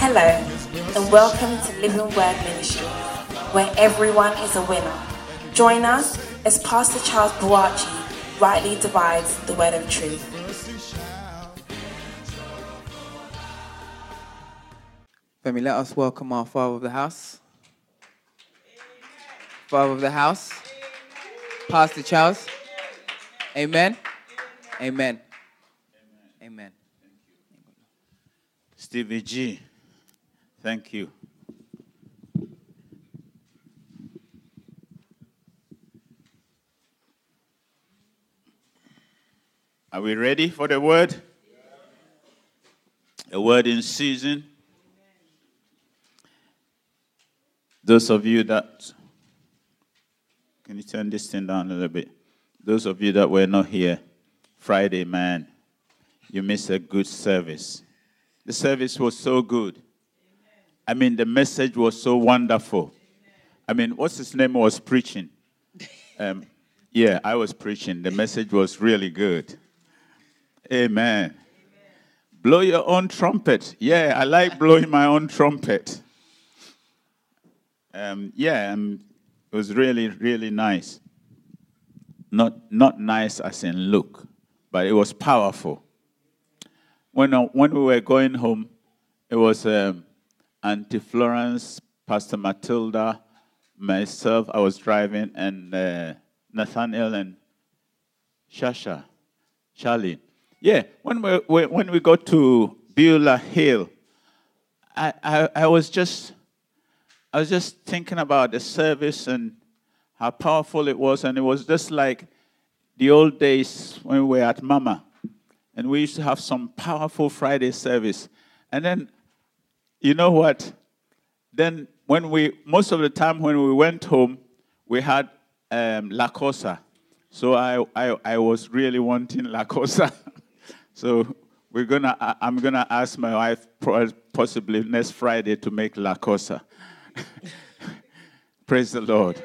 Hello, and welcome to Living Word Ministry, where everyone is a winner. Join us as Pastor Charles Buachi rightly divides the word of truth. Family, let us welcome our Father of the house. Father of the house, Pastor Charles. Amen. Amen. Amen. Stevie G, thank you. Are we ready for the word? A word in season. Those of you that, can you turn this thing down a little bit? Those of you that were not here Friday, man, you missed a good service. The service was so good. I mean, the message was so wonderful. I mean, what's his name was preaching? Um, yeah, I was preaching. The message was really good. Amen. Blow your own trumpet. Yeah, I like blowing my own trumpet. Um, yeah, um, it was really, really nice. Not, not nice as in look, but it was powerful. When, uh, when we were going home, it was um, Auntie Florence, Pastor Matilda, myself, I was driving, and uh, Nathaniel and Shasha, Charlie. Yeah, when we, when we got to Beulah Hill, I, I, I was just I was just thinking about the service and how powerful it was, and it was just like the old days when we were at Mama, and we used to have some powerful Friday service. And then, you know what? Then when we most of the time when we went home, we had um, La Cosa. So I, I, I was really wanting La Cosa. so we're gonna I'm gonna ask my wife possibly next Friday to make La Cosa. Praise the Lord.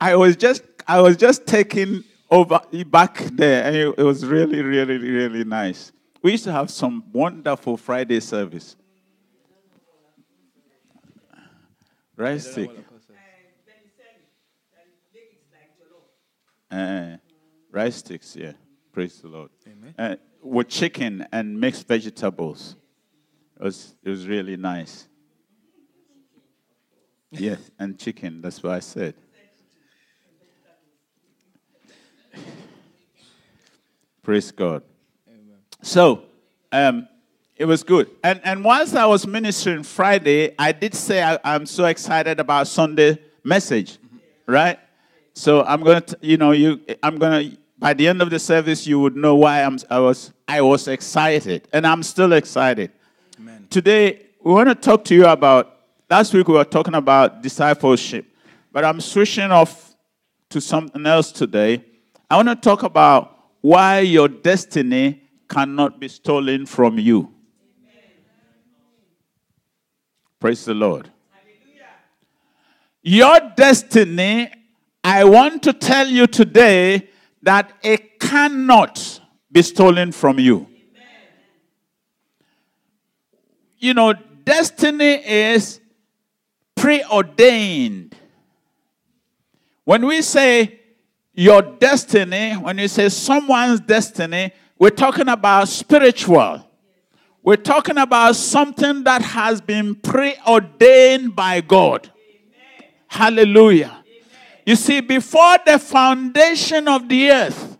I was just I was just taking over back there, and it, it was really, really, really nice. We used to have some wonderful Friday service. Rice stick. Uh, rice sticks, yeah. Praise the Lord. Uh, with chicken and mixed vegetables. It was, it was really nice. Yes, and chicken, that's what I said. Praise God. So, um, it was good. And, and whilst I was ministering Friday, I did say I, I'm so excited about Sunday message, right? So I'm gonna, t- you know, you, I'm gonna. By the end of the service, you would know why I'm, I was, I was excited, and I'm still excited. Today, we want to talk to you about. Last week we were talking about discipleship, but I'm switching off to something else today. I want to talk about why your destiny cannot be stolen from you. Praise the Lord. Your destiny, I want to tell you today that it cannot be stolen from you. You know, destiny is preordained. When we say your destiny, when you say someone's destiny, we're talking about spiritual. We're talking about something that has been preordained by God. Hallelujah. You see, before the foundation of the earth,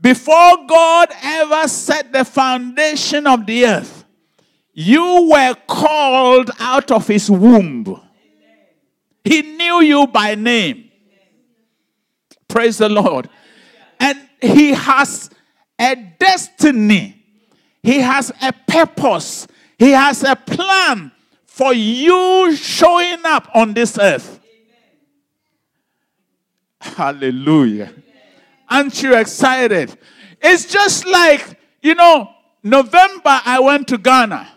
before God ever set the foundation of the earth, you were called out of his womb. He knew you by name. Praise the Lord. And he has a destiny, he has a purpose, he has a plan for you showing up on this earth. Hallelujah. Aren't you excited? It's just like, you know, November I went to Ghana.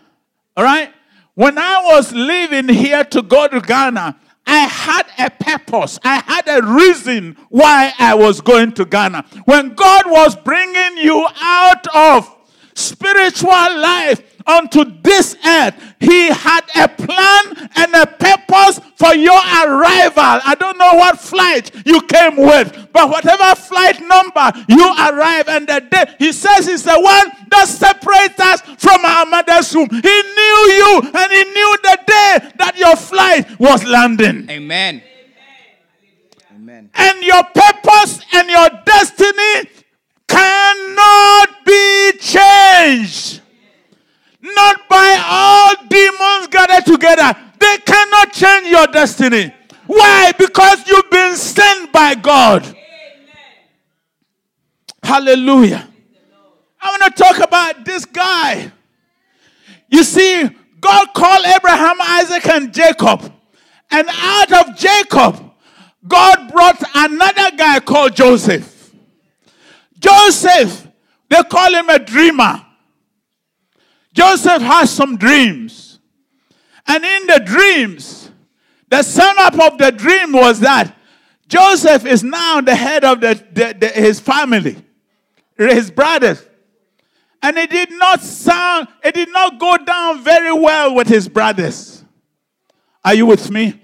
All right? When I was leaving here to go to Ghana, I had a purpose. I had a reason why I was going to Ghana. When God was bringing you out of spiritual life onto this earth, He had a plan and a purpose for your arrival. I don't know what flight you came with, but whatever flight number you arrive and the day He says He's the one that separates us from our mother's womb. He knew you and He knew the day that your flight was landing. Amen. Amen. And your purpose and your destiny cannot be changed. Not by all demons gathered together. They cannot change your destiny. Why? Because you've been sent by God. Hallelujah. I want to talk about this guy. You see, God called Abraham, Isaac, and Jacob. And out of Jacob, God brought another guy called Joseph. Joseph, they call him a dreamer. Joseph has some dreams. And in the dreams, the sum up of the dream was that Joseph is now the head of the, the, the, his family, his brothers. And it did not sound, it did not go down very well with his brothers. Are you with me?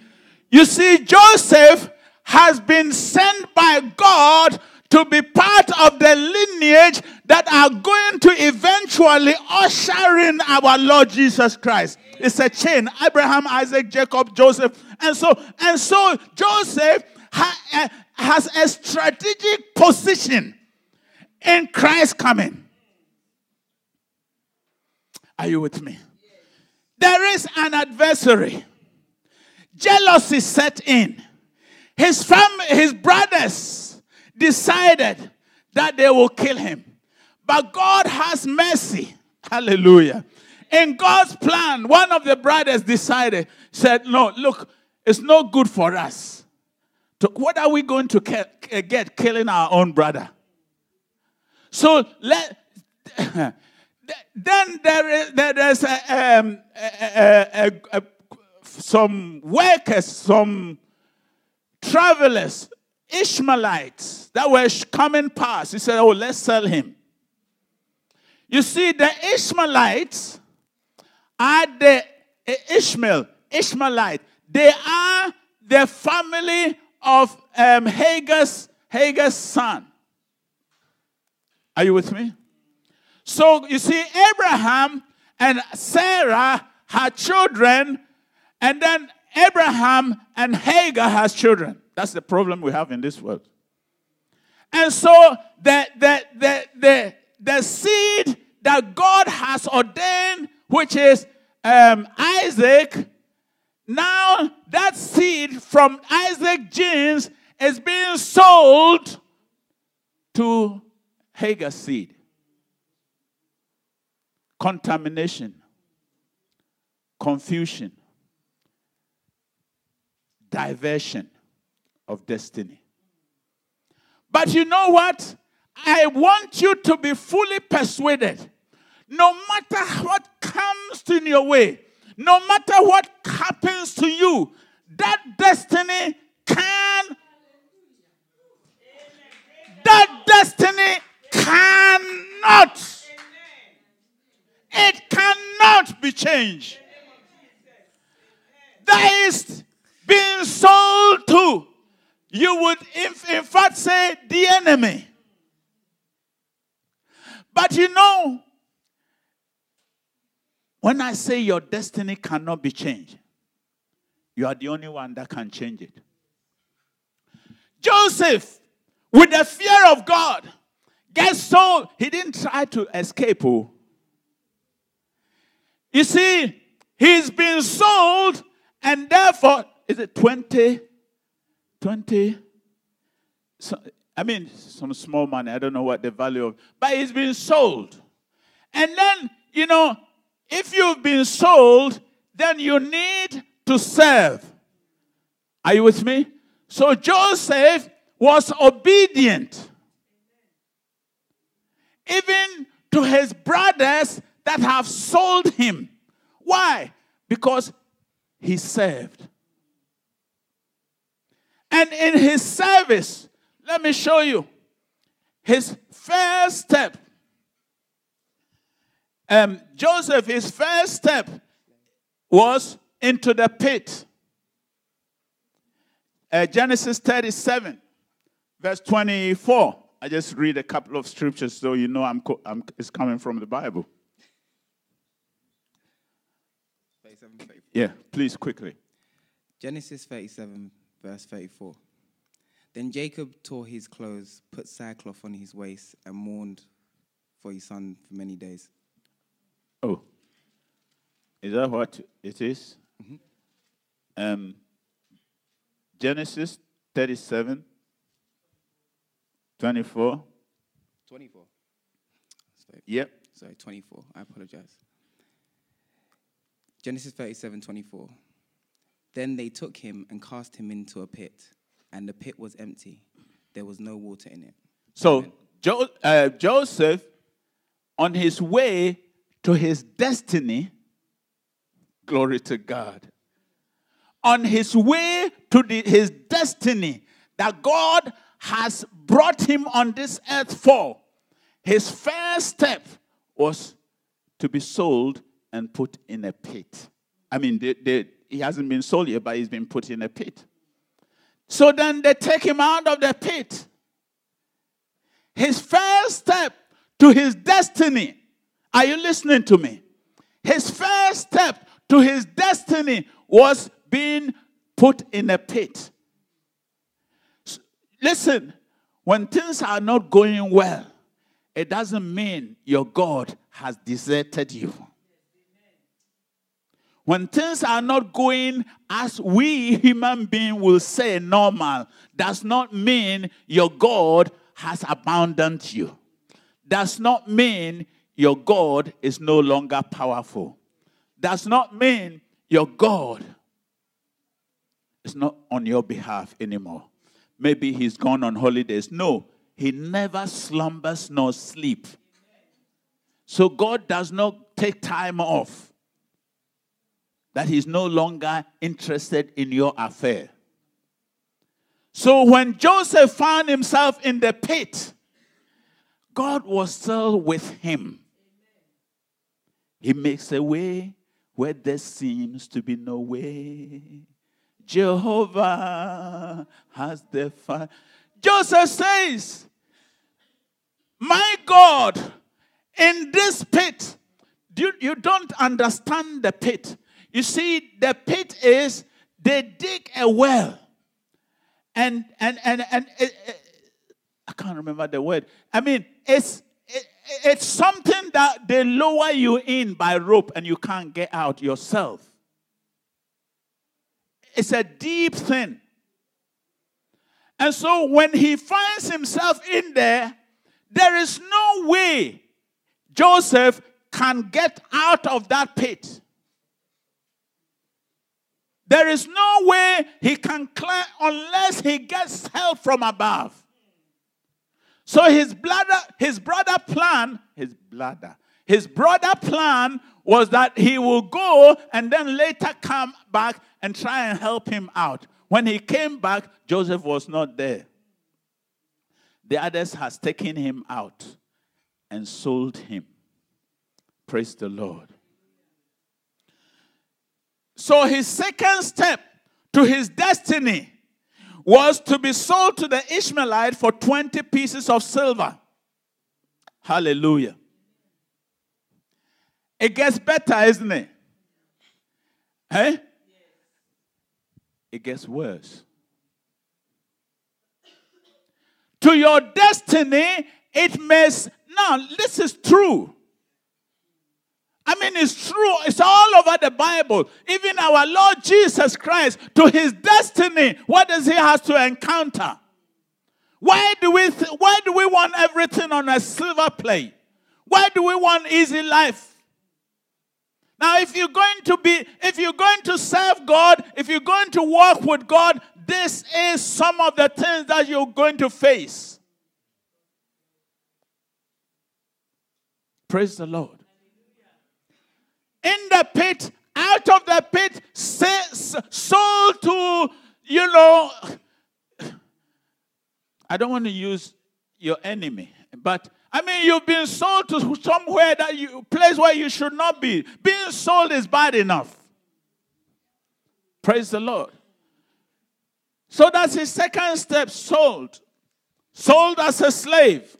You see, Joseph has been sent by God to be part of the lineage that are going to eventually usher in our Lord Jesus Christ. It's a chain Abraham, Isaac, Jacob, Joseph. And so, and so Joseph ha, uh, has a strategic position in Christ coming. Are you with me? There is an adversary. Jealousy set in. His family, his brothers decided that they will kill him. But God has mercy. Hallelujah. In God's plan, one of the brothers decided, said, No, look, it's not good for us. What are we going to get killing our own brother? So let then there is there's a, um, a, a, some workers, some travelers, Ishmaelites that were coming past. He said, "Oh, let's sell him." You see, the Ishmaelites are the Ishmael, Ishmaelite. They are the family of um, Hagar's, Hagar's son. Are you with me? So you see, Abraham and Sarah had children, and then Abraham and Hagar has children. That's the problem we have in this world. And so the, the, the, the, the seed that God has ordained, which is um, Isaac, now that seed from Isaac genes is being sold to Hagar's seed contamination, confusion, diversion of destiny. But you know what? I want you to be fully persuaded. No matter what comes in your way, no matter what happens to you, that destiny can, that destiny cannot it cannot be changed. That is being sold to. You would, in fact, say the enemy. But you know, when I say your destiny cannot be changed, you are the only one that can change it. Joseph, with the fear of God, gets sold. He didn't try to escape. Oh. You see, he's been sold, and therefore, is it 20? 20? So, I mean, some small money. I don't know what the value of, but it's been sold. And then, you know, if you've been sold, then you need to serve. Are you with me? So Joseph was obedient. Even to his brothers that have sold him. Why? Because he served. And in his service, let me show you his first step. Um, Joseph, his first step was into the pit. Uh, Genesis 37, verse 24. I just read a couple of scriptures so you know I'm, co- I'm it's coming from the Bible. Yeah, please quickly. Genesis 37, verse 34. Then Jacob tore his clothes, put sackcloth on his waist, and mourned for his son for many days. Oh, is that what it is? Um, Genesis 37, 24. 24. Sorry, Yep. sorry, 24. I apologize. Genesis 37, 24. Then they took him and cast him into a pit, and the pit was empty. There was no water in it. So jo- uh, Joseph, on his way to his destiny, glory to God, on his way to the, his destiny that God has brought him on this earth for, his first step was to be sold and put in a pit. I mean, they, they, he hasn't been sold yet, but he's been put in a pit. So then they take him out of the pit his first step to his destiny. Are you listening to me? His first step to his destiny was being put in a pit. Listen, when things are not going well, it doesn't mean your God has deserted you. When things are not going as we human beings will say normal, does not mean your God has abandoned you. Does not mean your God is no longer powerful. Does not mean your God is not on your behalf anymore. Maybe he's gone on holidays. No, he never slumbers nor sleep. So God does not take time off that he's no longer interested in your affair. So when Joseph found himself in the pit, God was still with him. He makes a way where there seems to be no way. Jehovah has the fire. Joseph says, My God, in this pit, you, you don't understand the pit. You see, the pit is they dig a well, and and and and it, it- I can't remember the word. I mean, it's it, it's something that they lower you in by rope, and you can't get out yourself. It's a deep thing. And so when he finds himself in there, there is no way Joseph can get out of that pit. There is no way he can unless he gets help from above. So his brother, his brother plan, his brother, his brother plan was that he will go and then later come back and try and help him out. When he came back, Joseph was not there. The others has taken him out and sold him. Praise the Lord. So his second step to his destiny was to be sold to the Ishmaelite for 20 pieces of silver. Hallelujah. It gets better, isn't it? Hey? It gets worse. To your destiny, it may. Now, this is true. I mean, it's true. It's all over the Bible. Even our Lord Jesus Christ, to his destiny, what does he have to encounter? Why do we th- why do we want everything on a silver plate? Why do we want easy life? Now, if you're going to be, if you're going to serve God, if you're going to walk with God, this is some of the things that you're going to face. Praise the Lord in the pit, out of the pit, sold to, you know, I don't want to use your enemy, but I mean, you've been sold to somewhere that you place where you should not be. Being sold is bad enough. Praise the Lord. So that's his second step sold. Sold as a slave.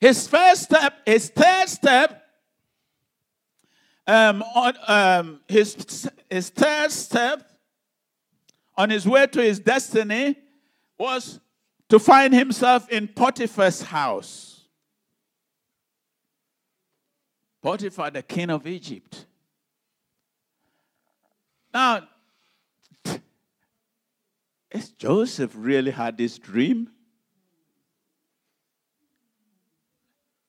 His first step, his third step, um, on, um, his, his third step on his way to his destiny was to find himself in Potiphar's house. Potiphar, the king of Egypt. Now, is Joseph really had this dream?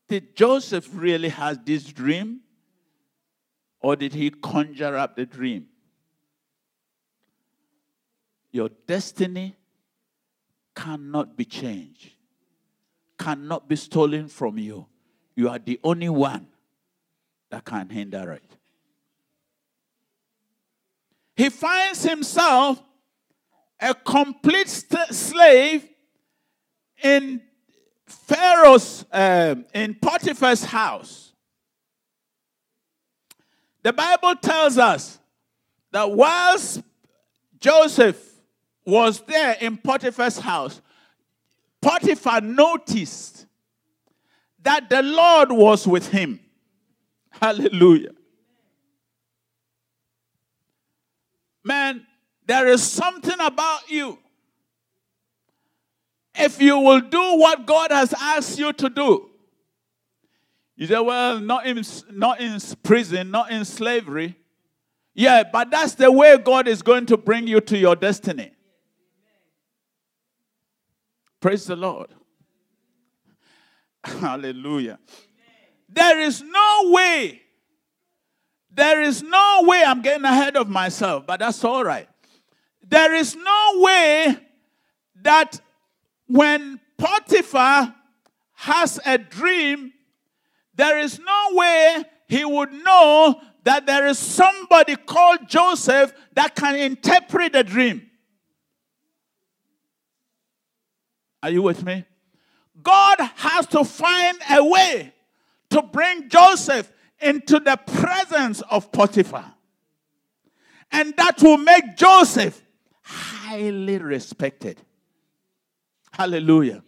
Did Joseph really have this dream? Or did he conjure up the dream? Your destiny cannot be changed, cannot be stolen from you. You are the only one that can hinder it. He finds himself a complete st- slave in Pharaoh's, uh, in Potiphar's house. The Bible tells us that whilst Joseph was there in Potiphar's house, Potiphar noticed that the Lord was with him. Hallelujah. Man, there is something about you. If you will do what God has asked you to do, you say, well, not in, not in prison, not in slavery. Yeah, but that's the way God is going to bring you to your destiny. Praise the Lord. Hallelujah. There is no way, there is no way I'm getting ahead of myself, but that's all right. There is no way that when Potiphar has a dream, there is no way he would know that there is somebody called Joseph that can interpret the dream. Are you with me? God has to find a way to bring Joseph into the presence of Potiphar. And that will make Joseph highly respected. Hallelujah.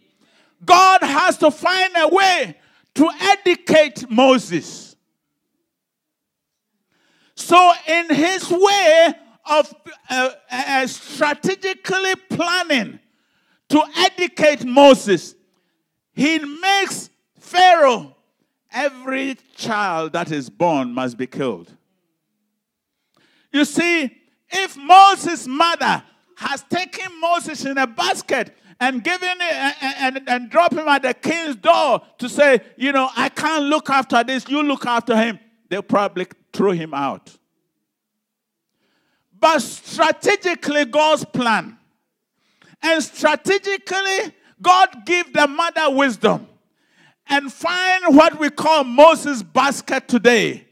God has to find a way to educate Moses. So, in his way of uh, uh, strategically planning to educate Moses, he makes Pharaoh every child that is born must be killed. You see, if Moses' mother has taken Moses in a basket and given it and, and, and drop him at the king's door to say, you know, I can't look after this, you look after him, they'll probably throw him out. But strategically, God's plan and strategically, God give the mother wisdom and find what we call Moses' basket today.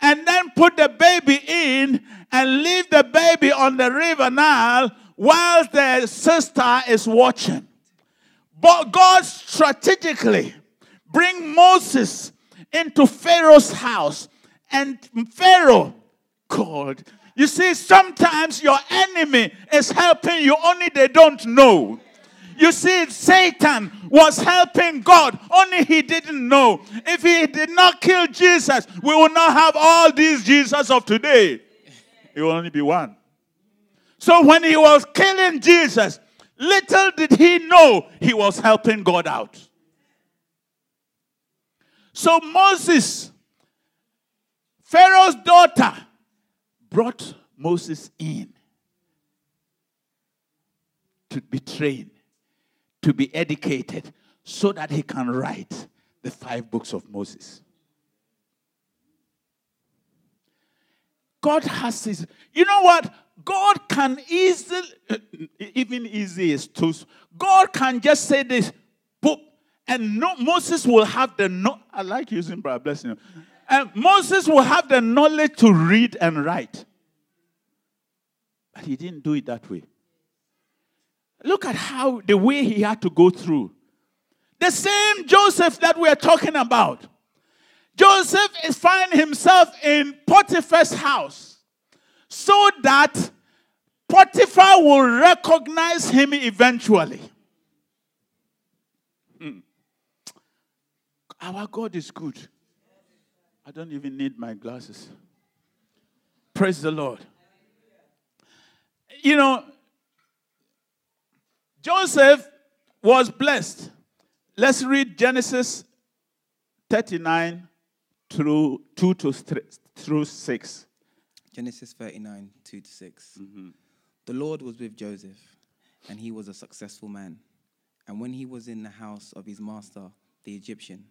And then put the baby in and leave the baby on the river Nile while the sister is watching. But God strategically bring Moses into Pharaoh's house and Pharaoh called you see, sometimes your enemy is helping you, only they don't know. You see, Satan was helping God, only he didn't know. If he did not kill Jesus, we will not have all these Jesus of today. It will only be one. So when he was killing Jesus, little did he know he was helping God out. So Moses, Pharaoh's daughter, brought Moses in to be trained, to be educated, so that he can write the five books of Moses. God has his, you know what? God can easily, uh, even easy is too, God can just say this, boop, and no, Moses will have the, no, I like using Bible, blessing and Moses will have the knowledge to read and write. But he didn't do it that way. Look at how the way he had to go through. The same Joseph that we're talking about. Joseph is finding himself in Potiphar's house so that Potiphar will recognize him eventually. Hmm. Our God is good. I don't even need my glasses. Praise the Lord. You know, Joseph was blessed. Let's read Genesis 39 through 2 to 3, through 6. Genesis 39, 2 to 6. Mm-hmm. The Lord was with Joseph, and he was a successful man. And when he was in the house of his master, the Egyptian,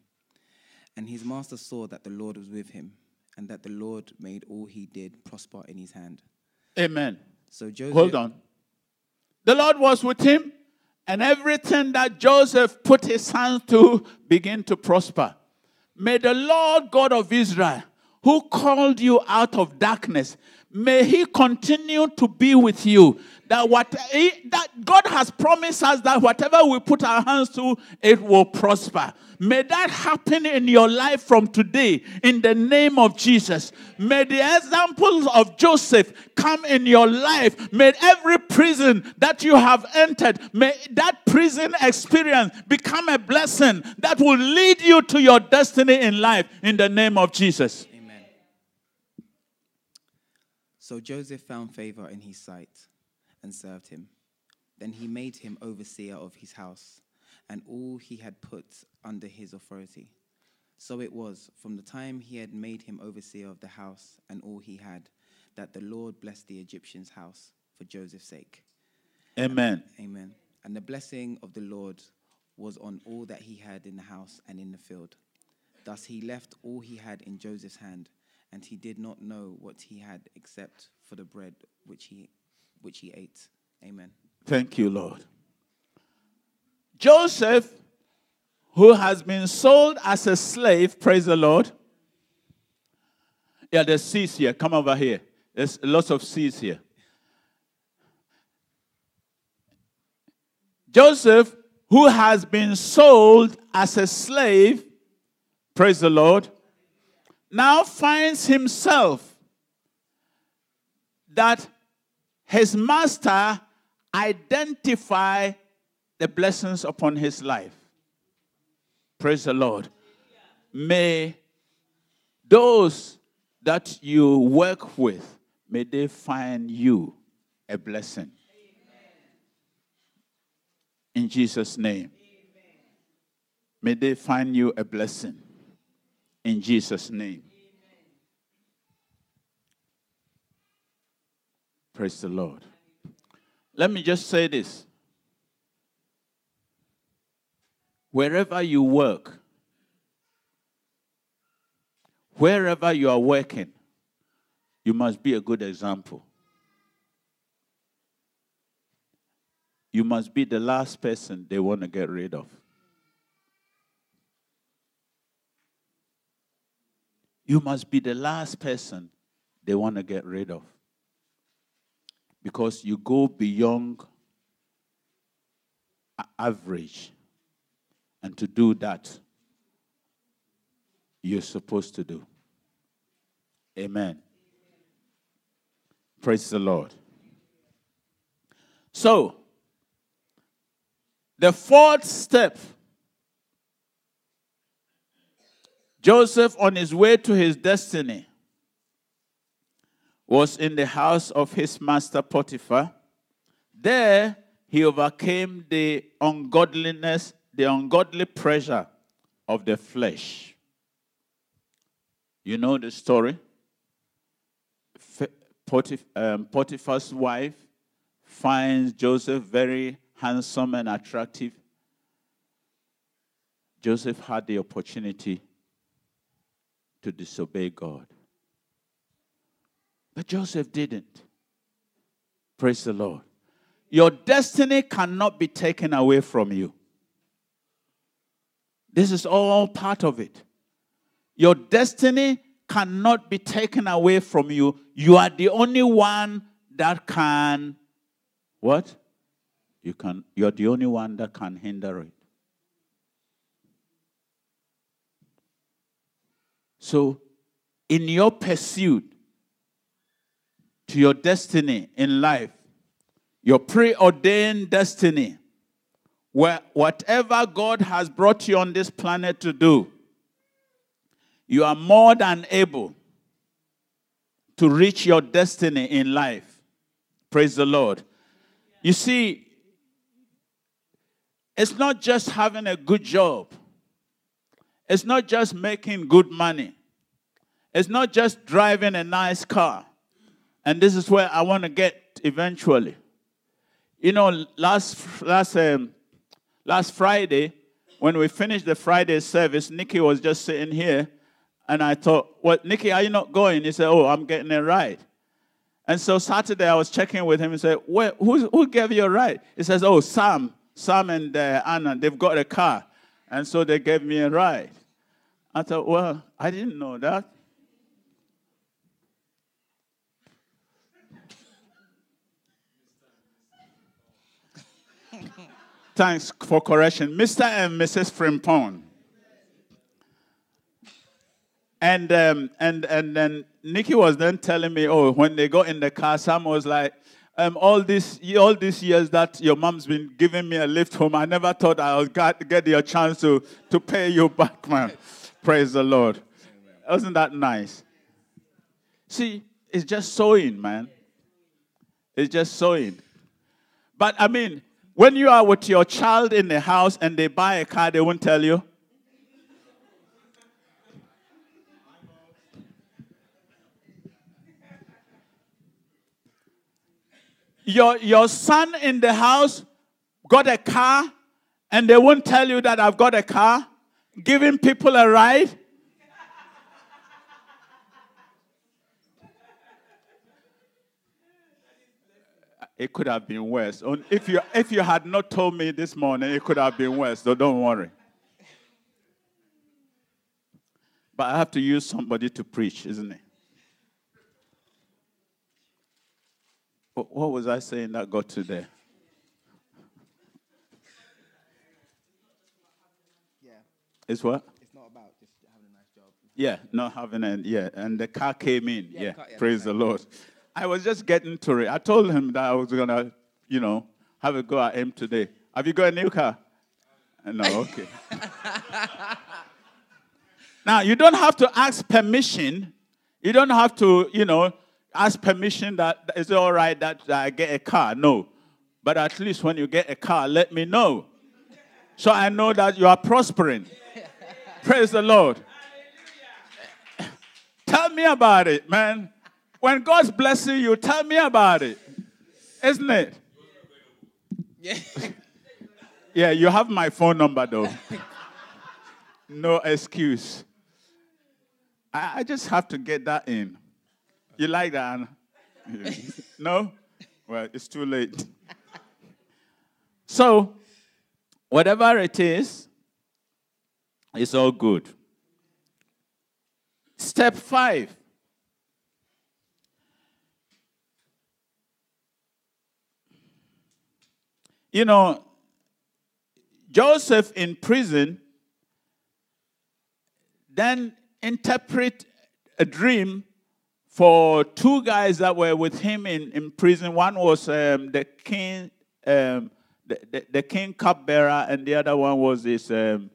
and his master saw that the Lord was with him, and that the Lord made all he did prosper in his hand. Amen. So Joseph. Hold on. The Lord was with him, and everything that Joseph put his hands to began to prosper. May the Lord God of Israel, who called you out of darkness, may he continue to be with you. That what he, that God has promised us that whatever we put our hands to, it will prosper. May that happen in your life from today in the name of Jesus. May the examples of Joseph come in your life. May every prison that you have entered, may that prison experience become a blessing that will lead you to your destiny in life in the name of Jesus. Amen. So Joseph found favor in his sight and served him. Then he made him overseer of his house and all he had put under his authority. So it was from the time he had made him overseer of the house and all he had that the Lord blessed the Egyptian's house for Joseph's sake. Amen. Amen. And the blessing of the Lord was on all that he had in the house and in the field. Thus he left all he had in Joseph's hand, and he did not know what he had except for the bread which he which he ate. Amen. Thank you, Lord. Joseph, who has been sold as a slave, praise the Lord. Yeah, there's seeds here. Come over here. There's lots of seeds here. Joseph, who has been sold as a slave, praise the Lord, now finds himself that his master identify the blessings upon his life. Praise the Lord. May those that you work with, may they find you a blessing. In Jesus' name. May they find you a blessing. In Jesus' name. Praise the Lord. Let me just say this. Wherever you work, wherever you are working, you must be a good example. You must be the last person they want to get rid of. You must be the last person they want to get rid of. Because you go beyond average. And to do that, you're supposed to do. Amen. Praise the Lord. So, the fourth step Joseph, on his way to his destiny, was in the house of his master Potiphar. There, he overcame the ungodliness, the ungodly pressure of the flesh. You know the story? Um, Potiphar's wife finds Joseph very handsome and attractive. Joseph had the opportunity to disobey God. But Joseph didn't. Praise the Lord. Your destiny cannot be taken away from you. This is all part of it. Your destiny cannot be taken away from you. You are the only one that can what? you can, you're the only one that can hinder it. So, in your pursuit to your destiny in life, your preordained destiny, where whatever God has brought you on this planet to do, you are more than able to reach your destiny in life. Praise the Lord. You see, it's not just having a good job. It's not just making good money. It's not just driving a nice car. And this is where I want to get eventually. You know, last last um, last Friday, when we finished the Friday service, Nikki was just sitting here, and I thought, "Well, Nikki, are you not going?" He said, "Oh, I'm getting a ride." And so Saturday, I was checking with him and said, Where, who, who gave you a ride? He says, Oh, Sam, Sam and uh, Anna, they've got a car. And so they gave me a ride. I thought, well, I didn't know that. Thanks for correction. Mr. and Mrs. Frimpong. And um, and and then Nikki was then telling me, oh, when they got in the car, Sam was like, um, all this all these years that your mom's been giving me a lift home, I never thought I would get, get your chance to to pay you back, man. Praise the Lord. Wasn't that nice? See, it's just sowing, man. It's just sowing. But I mean, when you are with your child in the house and they buy a car, they won't tell you. Your, your son in the house got a car and they won't tell you that I've got a car, giving people a ride. It could have been worse. If you, if you had not told me this morning, it could have been worse, so don't worry. But I have to use somebody to preach, isn't it? What was I saying that got to there? Yeah. It's what? It's not about just having a nice job. Yeah, not having a yeah, and the car came in. Yeah, Yeah, car- yeah, praise the Lord. I was just getting to it. I told him that I was gonna, you know, have a go at him today. Have you got a new car? Uh, No, okay. now you don't have to ask permission. You don't have to, you know, ask permission that that it's all right that I get a car. No, but at least when you get a car, let me know, so I know that you are prospering. Praise the Lord. Tell me about it, man. When God's blessing you, tell me about it. Isn't it? Yeah. Yeah, you have my phone number though. No excuse. I, I just have to get that in. You like that, Anna? Yeah. No? Well, it's too late. So, whatever it is, it's all good. Step five. You know, Joseph in prison then interpret a dream for two guys that were with him in, in prison. One was um, the king, um, the, the, the king cupbearer, and the other one was this um.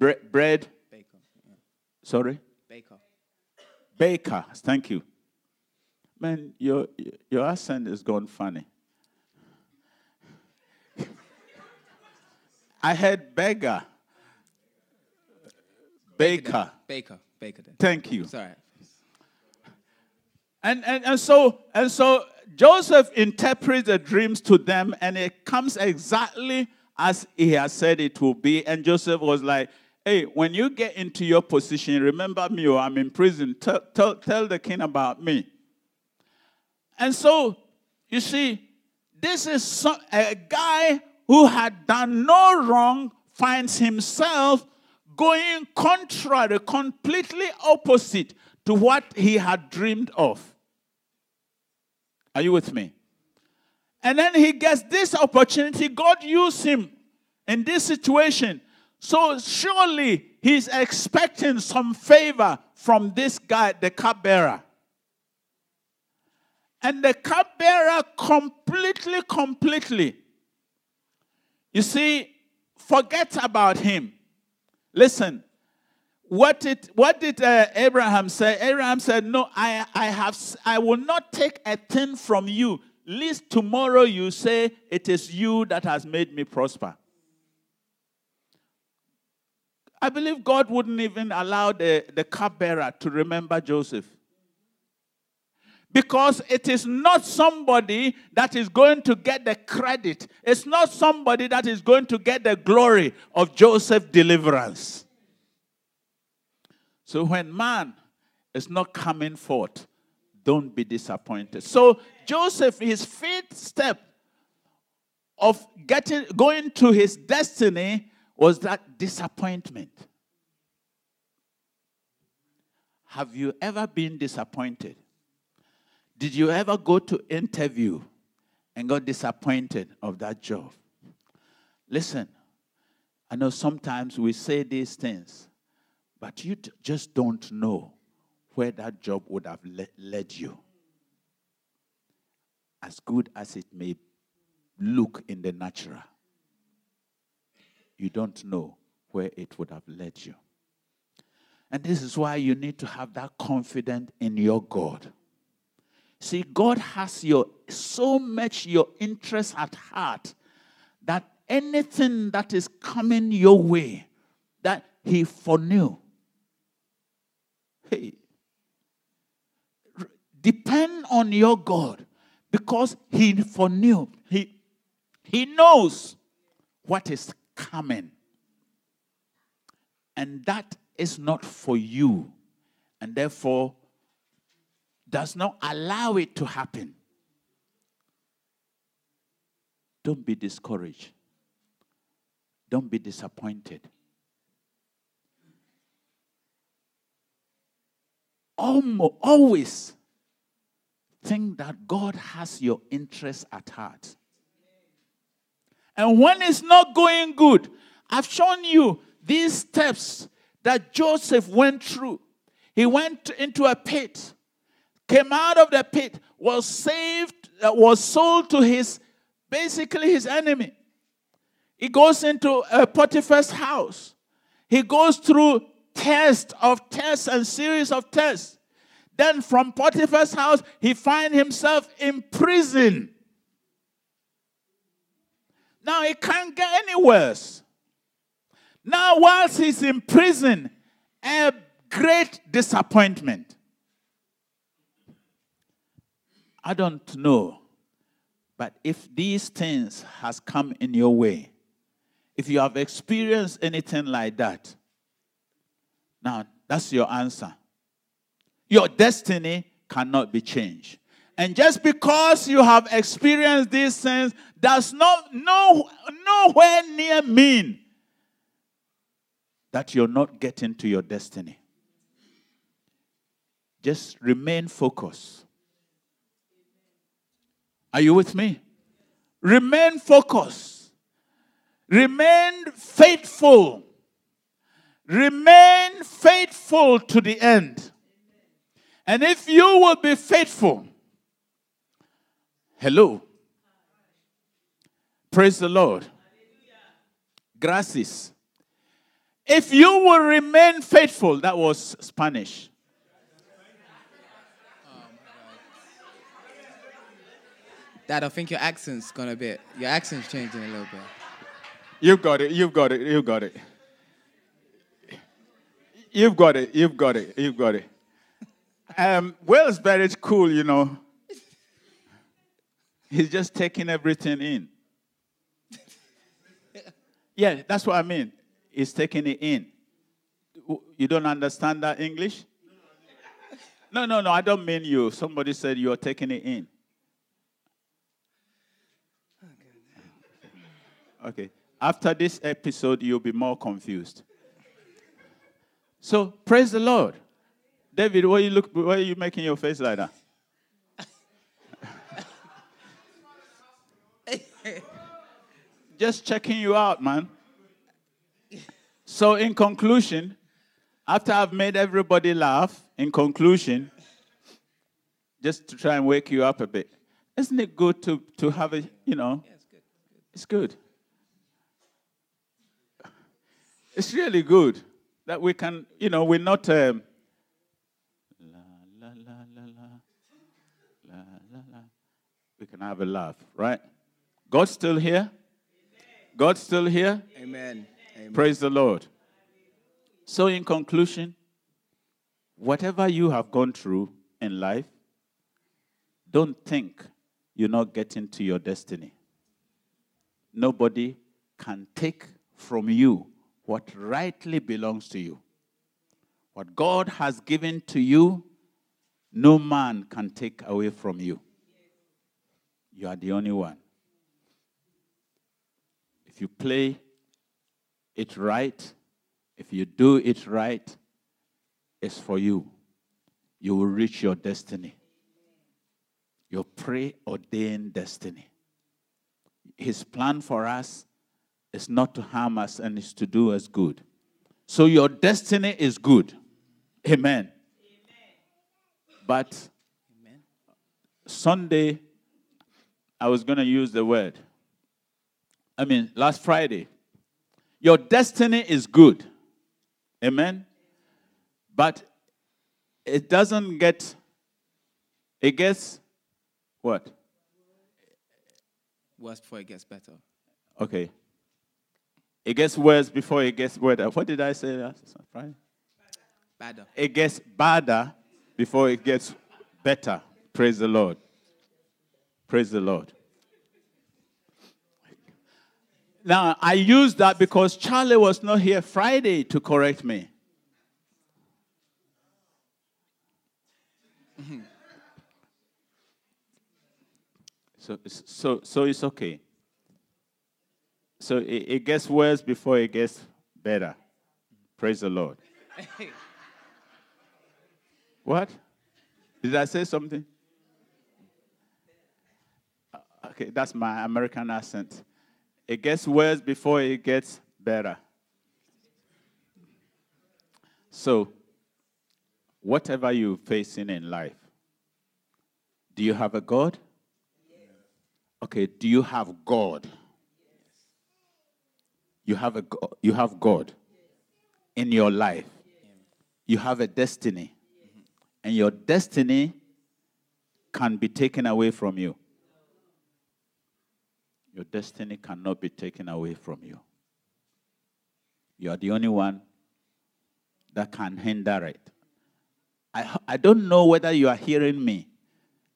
Bre- bread. Baker. Yeah. Sorry, Baker. baker. Thank you. Man, your your accent is gone funny. I heard beggar. Baker. Baker. Baker. Then. Thank you. Sorry. And, and, and so and so Joseph interprets the dreams to them, and it comes exactly as he has said it will be. And Joseph was like, Hey, when you get into your position, remember me, or I'm in prison. Tell, tell, tell the king about me. And so, you see, this is so, a guy who had done no wrong finds himself going contrary, completely opposite to what he had dreamed of. Are you with me? And then he gets this opportunity. God used him in this situation. So surely he's expecting some favor from this guy, the cupbearer. And the cupbearer completely, completely, you see, forget about him. Listen, what did what did uh, Abraham say? Abraham said, "No, I I have I will not take a thing from you. Least tomorrow you say it is you that has made me prosper." I believe God wouldn't even allow the, the cupbearer to remember Joseph. Because it is not somebody that is going to get the credit. It's not somebody that is going to get the glory of Joseph's deliverance. So when man is not coming forth, don't be disappointed. So Joseph, his fifth step of getting going to his destiny was that disappointment. Have you ever been disappointed? Did you ever go to interview and got disappointed of that job? Listen, I know sometimes we say these things, but you t- just don't know where that job would have le- led you. As good as it may look in the natural, you don't know where it would have led you. And this is why you need to have that confidence in your God. See, God has your so much your interest at heart that anything that is coming your way, that He foreknew. Hey, depend on your God because He foreknew. He He knows what is coming, and that is not for you, and therefore does not allow it to happen. Don't be discouraged. Don't be disappointed. Almost, always think that God has your interests at heart. And when it's not going good, I've shown you these steps that Joseph went through. He went into a pit, came out of the pit, was saved, uh, was sold to his basically his enemy. He goes into a Potiphar's house. He goes through tests of tests and series of tests. Then from Potiphar's house, he finds himself in prison. Now it can't get any worse. Now, whilst he's in prison, a great disappointment. I don't know, but if these things has come in your way, if you have experienced anything like that, now that's your answer. Your destiny cannot be changed. And just because you have experienced these things does not no, nowhere near mean that you're not getting to your destiny. Just remain focused. Are you with me? Remain focused. Remain faithful. Remain faithful to the end. And if you will be faithful, hello. Praise the Lord. Gracias. If you will remain faithful, that was Spanish. Dad, I think your accent's gone a bit. Your accent's changing a little bit. You've got it. You've got it. You've got it. You've got it. You've got it. You've got it. Um, Will's very cool, you know. He's just taking everything in. Yeah, that's what I mean. He's taking it in. You don't understand that English? No, no, no, I don't mean you. Somebody said you're taking it in. Okay. After this episode, you'll be more confused. So praise the Lord. David, why you look why are you making your face like that? just checking you out, man. So, in conclusion, after I've made everybody laugh, in conclusion, just to try and wake you up a bit, isn't it good to, to have a, you know, yeah, it's, good. it's good. It's really good that we can, you know, we're not. Um, la, la, la, we can have a laugh, right? God's still here. God's still here. Amen. Amen. Praise the Lord. So, in conclusion, whatever you have gone through in life, don't think you're not getting to your destiny. Nobody can take from you what rightly belongs to you. What God has given to you, no man can take away from you. You are the only one. If you play it right, if you do it right, it's for you. You will reach your destiny, your preordained destiny. His plan for us is not to harm us and is to do us good. So your destiny is good. Amen. But Amen. Sunday, I was going to use the word. I mean, last Friday. Your destiny is good. Amen. But it doesn't get, it gets what? Worse before it gets better. Okay. It gets worse before it gets better. What did I say last Friday? Badder. It gets badder before it gets better. Praise the Lord. Praise the Lord. Now, I use that because Charlie was not here Friday to correct me. so, so, so it's okay. So it, it gets worse before it gets better. Praise the Lord. What? Did I say something? Uh, Okay, that's my American accent. It gets worse before it gets better. So, whatever you're facing in life, do you have a God? Okay, do you have God? You have a Go- you have God in your life. You have a destiny. Mm-hmm. And your destiny can be taken away from you. Your destiny cannot be taken away from you. You are the only one that can hinder it. I, I don't know whether you are hearing me.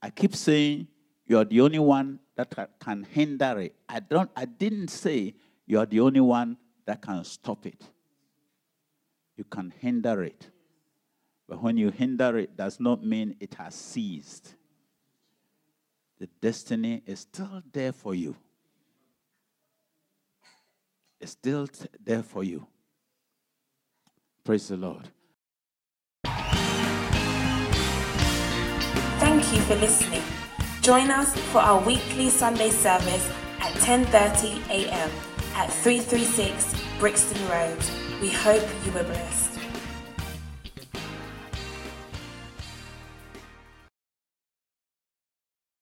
I keep saying you are the only one that can hinder it. I, don't, I didn't say you are the only one that can stop it. You can hinder it. But when you hinder it, does not mean it has ceased. The destiny is still there for you. It's still there for you. Praise the Lord. Thank you for listening. Join us for our weekly Sunday service at 10:30 a.m. at 336 Brixton Road. We hope you were blessed.